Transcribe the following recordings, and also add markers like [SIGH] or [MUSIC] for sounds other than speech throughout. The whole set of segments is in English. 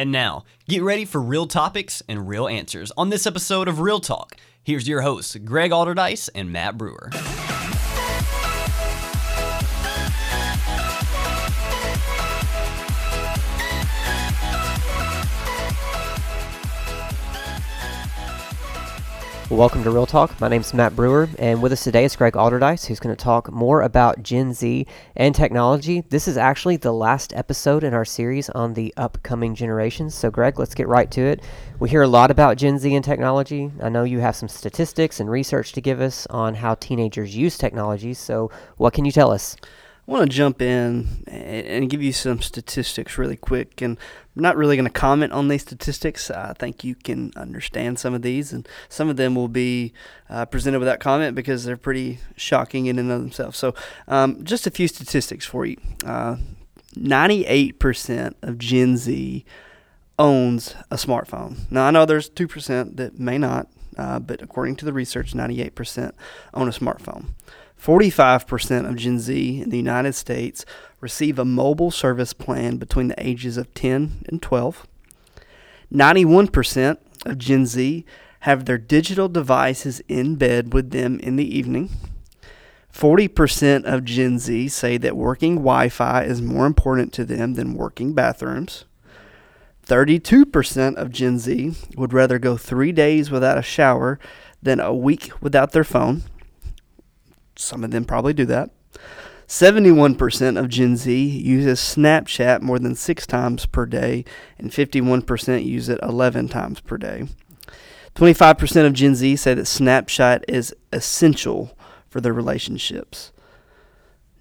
And now, get ready for real topics and real answers on this episode of Real Talk. Here's your hosts, Greg Alderdice and Matt Brewer. Welcome to Real Talk. My name is Matt Brewer, and with us today is Greg Alderdice, who's going to talk more about Gen Z and technology. This is actually the last episode in our series on the upcoming generations. So, Greg, let's get right to it. We hear a lot about Gen Z and technology. I know you have some statistics and research to give us on how teenagers use technology. So, what can you tell us? I want to jump in and give you some statistics really quick. And I'm not really going to comment on these statistics. I think you can understand some of these, and some of them will be uh, presented without comment because they're pretty shocking in and of themselves. So, um, just a few statistics for you. Uh, 98% of Gen Z owns a smartphone. Now, I know there's 2% that may not, uh, but according to the research, 98% own a smartphone. 45% of Gen Z in the United States receive a mobile service plan between the ages of 10 and 12. 91% of Gen Z have their digital devices in bed with them in the evening. 40% of Gen Z say that working Wi Fi is more important to them than working bathrooms. 32% of Gen Z would rather go three days without a shower than a week without their phone. Some of them probably do that. 71% of Gen Z uses Snapchat more than six times per day, and 51% use it 11 times per day. 25% of Gen Z say that Snapchat is essential for their relationships.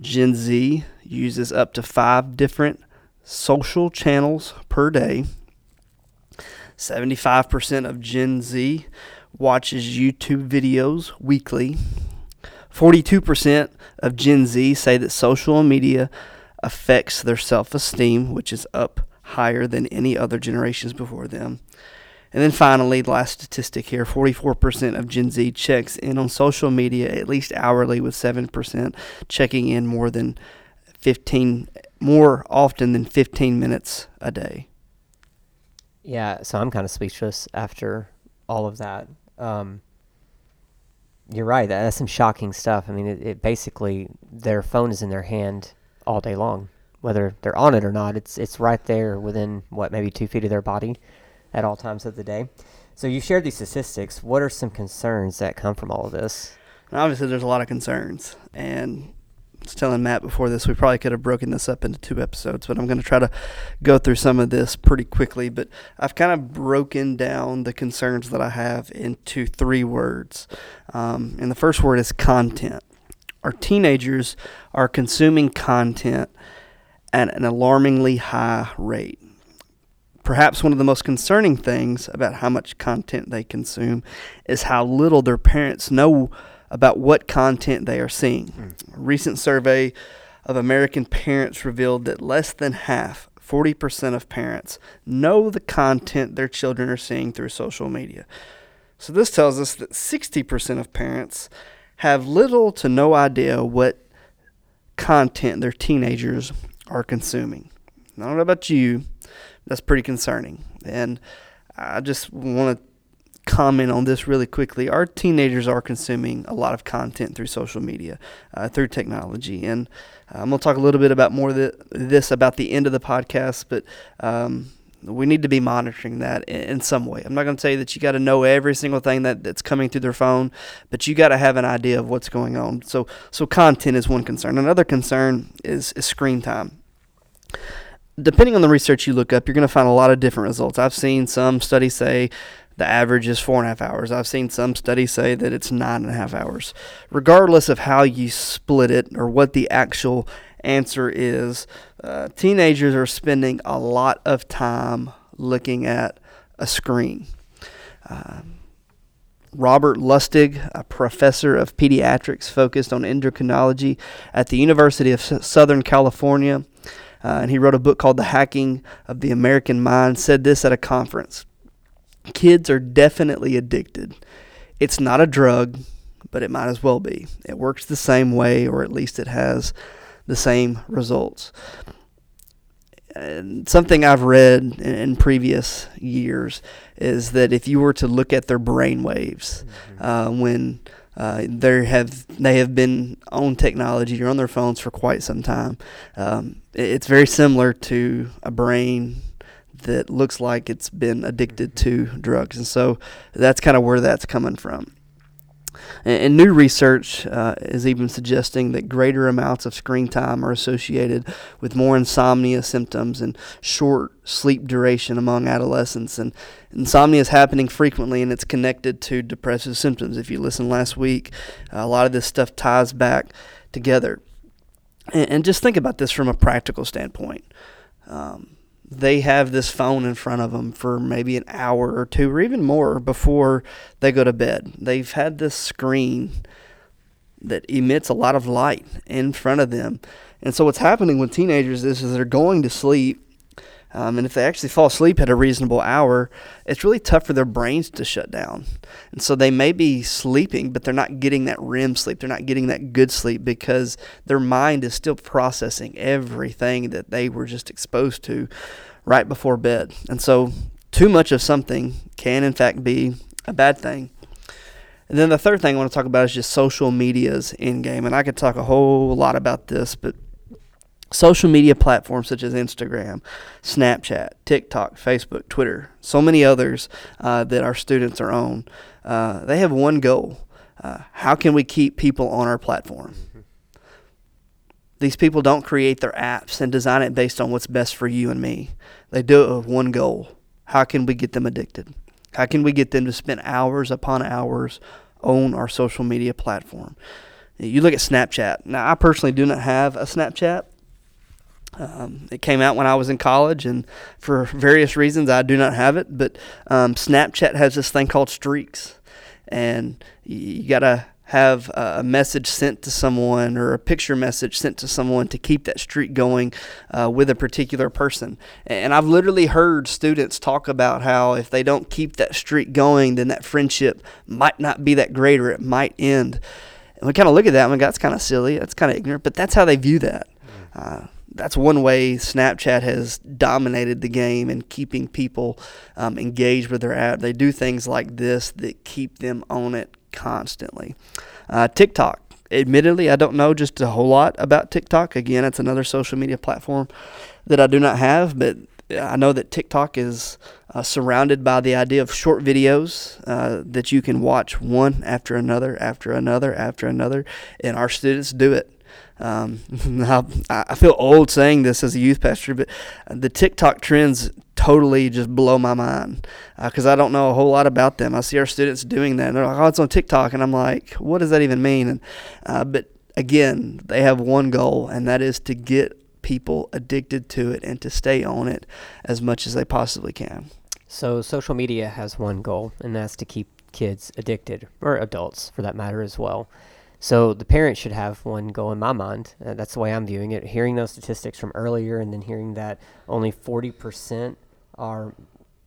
Gen Z uses up to five different social channels per day. 75% of Gen Z watches YouTube videos weekly. 42% of Gen Z say that social media affects their self esteem, which is up higher than any other generations before them. And then finally, the last statistic here 44% of Gen Z checks in on social media at least hourly, with 7% checking in more than 15, more often than 15 minutes a day. Yeah, so I'm kind of speechless after all of that. Um, you're right. That's some shocking stuff. I mean, it, it, basically their phone is in their hand all day long, whether they're on it or not. It's it's right there within what maybe two feet of their body at all times of the day. So you shared these statistics. What are some concerns that come from all of this? obviously, there's a lot of concerns, and was telling Matt before this, we probably could have broken this up into two episodes, but I'm going to try to go through some of this pretty quickly. But I've kind of broken down the concerns that I have into three words. Um, and the first word is content. Our teenagers are consuming content at an alarmingly high rate. Perhaps one of the most concerning things about how much content they consume is how little their parents know about what content they are seeing. Mm. A recent survey of American parents revealed that less than half, 40% of parents, know the content their children are seeing through social media. So this tells us that 60% of parents have little to no idea what content their teenagers are consuming. I don't know about you, that's pretty concerning. And I just want to comment on this really quickly. Our teenagers are consuming a lot of content through social media, uh, through technology, and uh, I'm going to talk a little bit about more of the, this about the end of the podcast, but. Um, we need to be monitoring that in, some way. I'm not going to say that you got to know every single thing that, that's coming through their phone, but you got to have an idea of what's going on. So, so content is one concern. Another concern is, is screen time depending on the research you look up, you're going to find a lot of different results. I've seen some studies say the average is four and a half hours. I've seen some studies say that it's nine and a half hours. Regardless of how you split it or what the actual answer is, uh, teenagers are spending a lot of time looking at a screen. Uh, Robert Lustig, a professor of pediatrics focused on endocrinology at the University of Southern California, uh, and he wrote a book called The Hacking of the American Mind, said this at a conference. Kids are definitely addicted. It's not a drug, but it might as well be. It works the same way, or at least it has the same results. and something I've read in, in, previous years is that if you were to look at their brain waves mm-hmm. uh, when uh, they have they have been on technology or on their phones for quite some time, um, it's very similar to a brain that looks like it's been addicted to drugs, and so that's kind of where that's coming from. And, new research uh, is even suggesting that greater amounts of screen time are associated with more insomnia symptoms and short sleep duration among adolescents. And insomnia is happening frequently and it's connected to depressive symptoms. If you listen last week, a lot of this stuff ties back together. And, and just think about this from a practical standpoint. Um, they have this phone in front of them for maybe an hour or two or even more before they go to bed. They've had this screen that emits a lot of light in front of them. And so what's happening with teenagers is, is they're going to sleep um, and if they actually fall asleep at a reasonable hour, it's really tough for their brains to shut down. And so they may be sleeping, but they're not getting that REM sleep. They're not getting that good sleep because their mind is still processing everything that they were just exposed to right before bed. And so too much of something can, in fact, be a bad thing. And then the third thing I want to talk about is just social media's in game. And I could talk a whole lot about this, but social media platforms such as Instagram, Snapchat, TikTok, Facebook, Twitter, so many others uh, that our students are on, uh, they have one goal. Uh, how can we keep people on our platform? These people don't create their apps and design it based on what's best for you and me. They do it with one goal. How can we get them addicted? How can we get them to spend hours upon hours on our social media platform? You look at Snapchat. Now, I personally do not have a Snapchat. Um, it came out when I was in college, and for various reasons, I do not have it. But um, Snapchat has this thing called streaks, and you got to have a message sent to someone or a picture message sent to someone to keep that streak going uh, with a particular person. And I've literally heard students talk about how if they don't keep that streak going, then that friendship might not be that great or it might end. And we kind of look at that and we go, that's kind of silly, that's kind of ignorant, but that's how they view that. Uh, that's one way Snapchat has dominated the game and keeping people um, engaged with their app. They do things like this that keep them on it constantly. Uh, TikTok. Admittedly, I don't know just a whole lot about TikTok. Again, it's another social media platform that I do not have, but I know that TikTok is uh, surrounded by the idea of short videos uh, that you can watch one after another, after another, after another, and our students do it. Um, [LAUGHS] I feel old saying this as a youth pastor, but the TikTok trends totally just blow my mind because uh, I don't know a whole lot about them. I see our students doing that, and they're like, "Oh, it's on TikTok," and I'm like, "What does that even mean?" And uh, but again, they have one goal, and that is to get people addicted to it and to stay on it as much as they possibly can. So, social media has one goal, and that's to keep kids addicted, or adults for that matter as well. So the parents should have one goal in my mind. Uh, that's the way I'm viewing it. Hearing those statistics from earlier and then hearing that only 40% are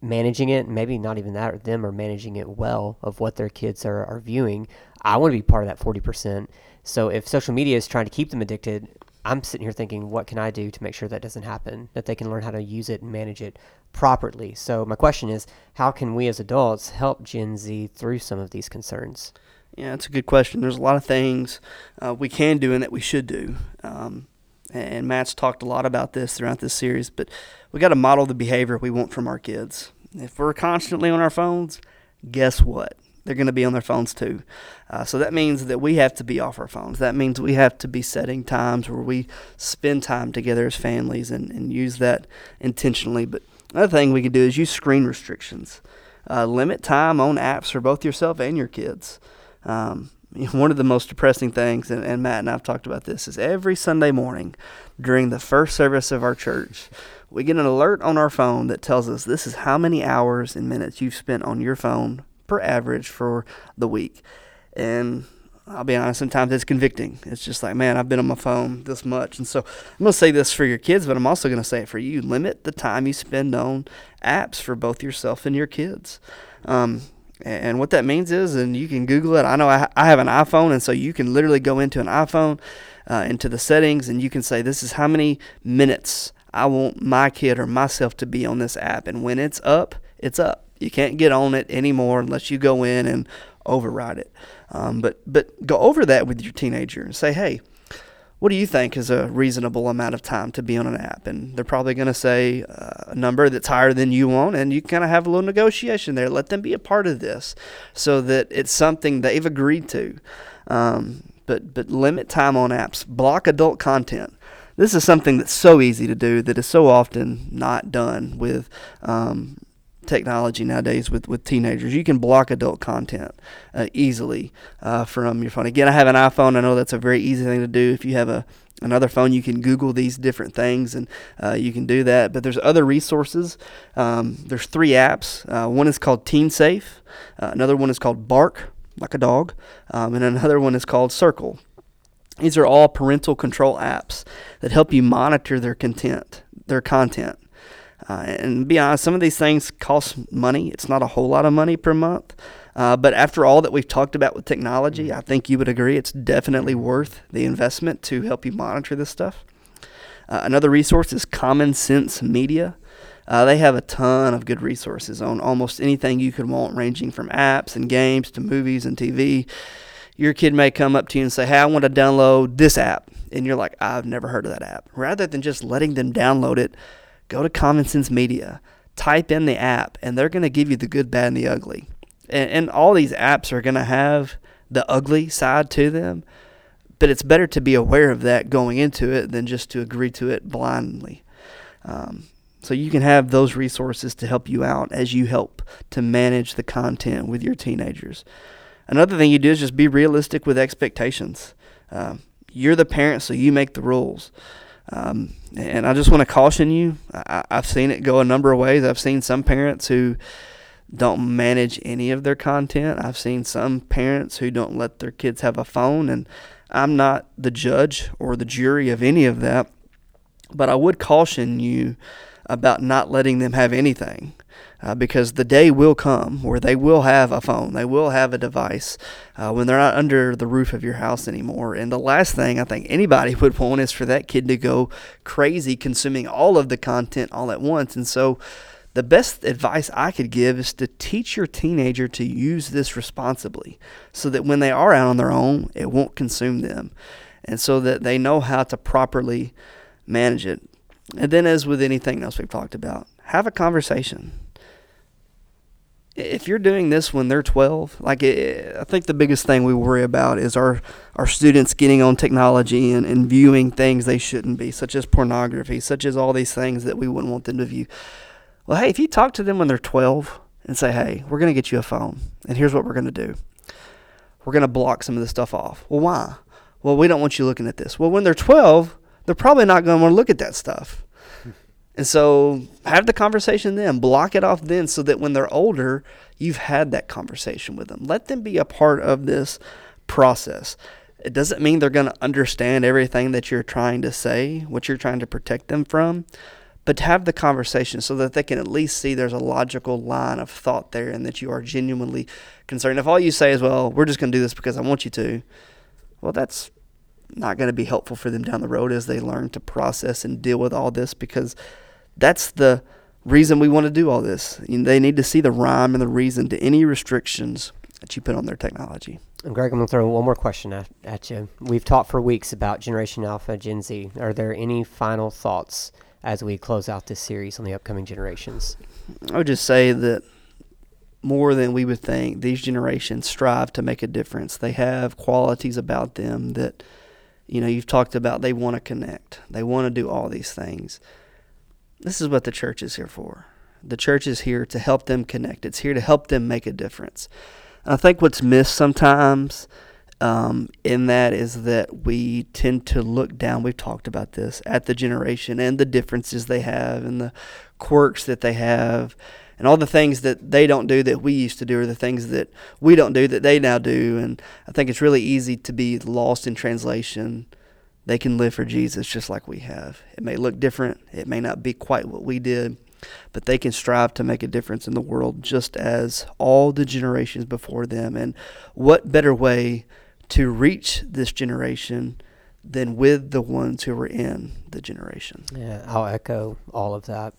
managing it, maybe not even that, or them are managing it well of what their kids are, are viewing. I want to be part of that 40%. So if social media is trying to keep them addicted, I'm sitting here thinking, what can I do to make sure that doesn't happen? That they can learn how to use it and manage it properly. So my question is, how can we as adults help Gen Z through some of these concerns? Yeah, that's a good question. There's a lot of things uh, we can do and that we should do. Um, and Matt's talked a lot about this throughout this series, but we got to model the behavior we want from our kids. If we're constantly on our phones, guess what? They're going to be on their phones too. Uh, so that means that we have to be off our phones. That means we have to be setting times where we spend time together as families and, and use that intentionally. But another thing we can do is use screen restrictions. Uh, limit time on apps for both yourself and your kids. Um, [LAUGHS] one of the most depressing things, and, and Matt and I've talked about this, is every Sunday morning during the first service of our church, we get an alert on our phone that tells us this is how many hours and minutes you've spent on your phone per average for the week. And I'll be honest, sometimes it's convicting. It's just like, man, I've been on my phone this much. And so I'm going to say this for your kids, but I'm also going to say it for you. Limit the time you spend on apps for both yourself and your kids. Um, and what that means is, and you can Google it. I know I, I have an iPhone, and so you can literally go into an iPhone, uh, into the settings, and you can say, this is how many minutes I want my kid or myself to be on this app. And when it's up, it's up. You can't get on it anymore unless you go in and override it. Um, but but go over that with your teenager and say, hey, what do you think is a reasonable amount of time to be on an app? And they're probably going to say uh, a number that's higher than you want, and you kind of have a little negotiation there. Let them be a part of this so that it's something they've agreed to. Um, but but limit time on apps, block adult content. This is something that's so easy to do that is so often not done with um, technology nowadays with, with teenagers. You can block adult content uh, easily uh, from your phone. Again, I have an iPhone. I know that's a very easy thing to do. If you have a another phone, you can Google these different things and uh, you can do that. But there's other resources. Um, there's three apps. Uh, one is called Teen Safe. Uh, another one is called Bark, like a dog, um, and another one is called Circle. These are all parental control apps that help you monitor their content, their content. Uh, and be honest, some of these things cost money. It's not a whole lot of money per month. Uh, but after all that we've talked about with technology, I think you would agree it's definitely worth the investment to help you monitor this stuff. Uh, another resource is Common Sense Media. Uh, they have a ton of good resources on almost anything you could want, ranging from apps and games to movies and TV. Your kid may come up to you and say, Hey, I want to download this app. And you're like, I've never heard of that app. Rather than just letting them download it, go to Common Sense Media, type in the app, and they're going to give you the good, bad, and the ugly. And, and all these apps are going to have the ugly side to them, but it's better to be aware of that going into it than just to agree to it blindly. Um, so you can have those resources to help you out as you help to manage the content with your teenagers. Another thing you do is just be realistic with expectations. Um, you're the parent, so you make the rules. Um, and I just want to caution you. I, I've seen it go a number of ways. I've seen some parents who don't manage any of their content. I've seen some parents who don't let their kids have a phone, and I'm not the judge or the jury of any of that. But I would caution you about not letting them have anything uh, because the day will come where they will have a phone, they will have a device uh, when they're not under the roof of your house anymore. And the last thing I think anybody [LAUGHS] would want is for that kid to go crazy consuming all of the content all at once. And so, the best advice I could give is to teach your teenager to use this responsibly so that when they are out on their own, it won't consume them. And so that they know how to properly manage it. And then, as with anything else we've talked about, have a conversation if you're doing this when they're 12, like it, I think the biggest thing we worry about is our, our students getting on technology and, and viewing things they shouldn't be, such as pornography, such as all these things that we wouldn't want them to view. Well, hey, if you talk to them when they're 12 and say, hey, we're going to get you a phone, and here's what we're going to do we're going to block some of this stuff off. Well, why? Well, we don't want you looking at this. Well, when they're 12, they're probably not going to want to look at that stuff. And so have the conversation then, block it off then so that when they're older, you've had that conversation with them. Let them be a part of this process. It doesn't mean they're going to understand everything that you're trying to say, what you're trying to protect them from, but have the conversation so that they can at least see there's a logical line of thought there and that you are genuinely concerned. If all you say is, well, we're just going to do this because I want you to, well, that's not going to be helpful for them down the road as they learn to process and deal with all this because that's the reason we want to do all this. They need to see the rhyme and the reason to any restrictions that you put on their technology. And Greg, I'm going to throw one more question at, at you. We've talked for weeks about Generation Alpha, Gen Z. Are there any final thoughts as we close out this series on the upcoming generations? I would just say that more than we would think, these generations strive to make a difference. They have qualities about them that, you know, you've talked about. They want to connect, they want to do all these things. This is what the church is here for. The church is here to help them connect. It's here to help them make a difference. I think what's missed sometimes um, in that is that we tend to look down. We've talked about this at the generation and the differences they have and the quirks that they have and all the things that they don't do that we used to do or the things that we don't do that they now do. And I think it's really easy to be lost in translation they can live for Jesus just like we have. It may look different, it may not be quite what we did, but they can strive to make a difference in the world just as all the generations before them. And what better way to reach this generation than with the ones who were in the generation. Yeah, I'll echo all of that.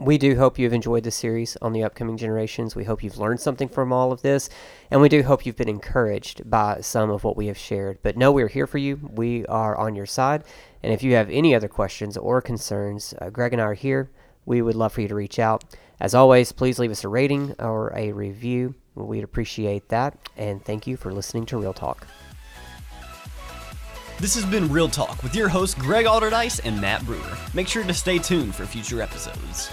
We do hope you've enjoyed the series on the upcoming generations. We hope you've learned something from all of this, and we do hope you've been encouraged by some of what we have shared. But know we're here for you. We are on your side. And if you have any other questions or concerns, uh, Greg and I are here. We would love for you to reach out. As always, please leave us a rating or a review. We'd appreciate that. And thank you for listening to Real Talk. This has been Real Talk with your hosts Greg Alderdice and Matt Brewer. Make sure to stay tuned for future episodes.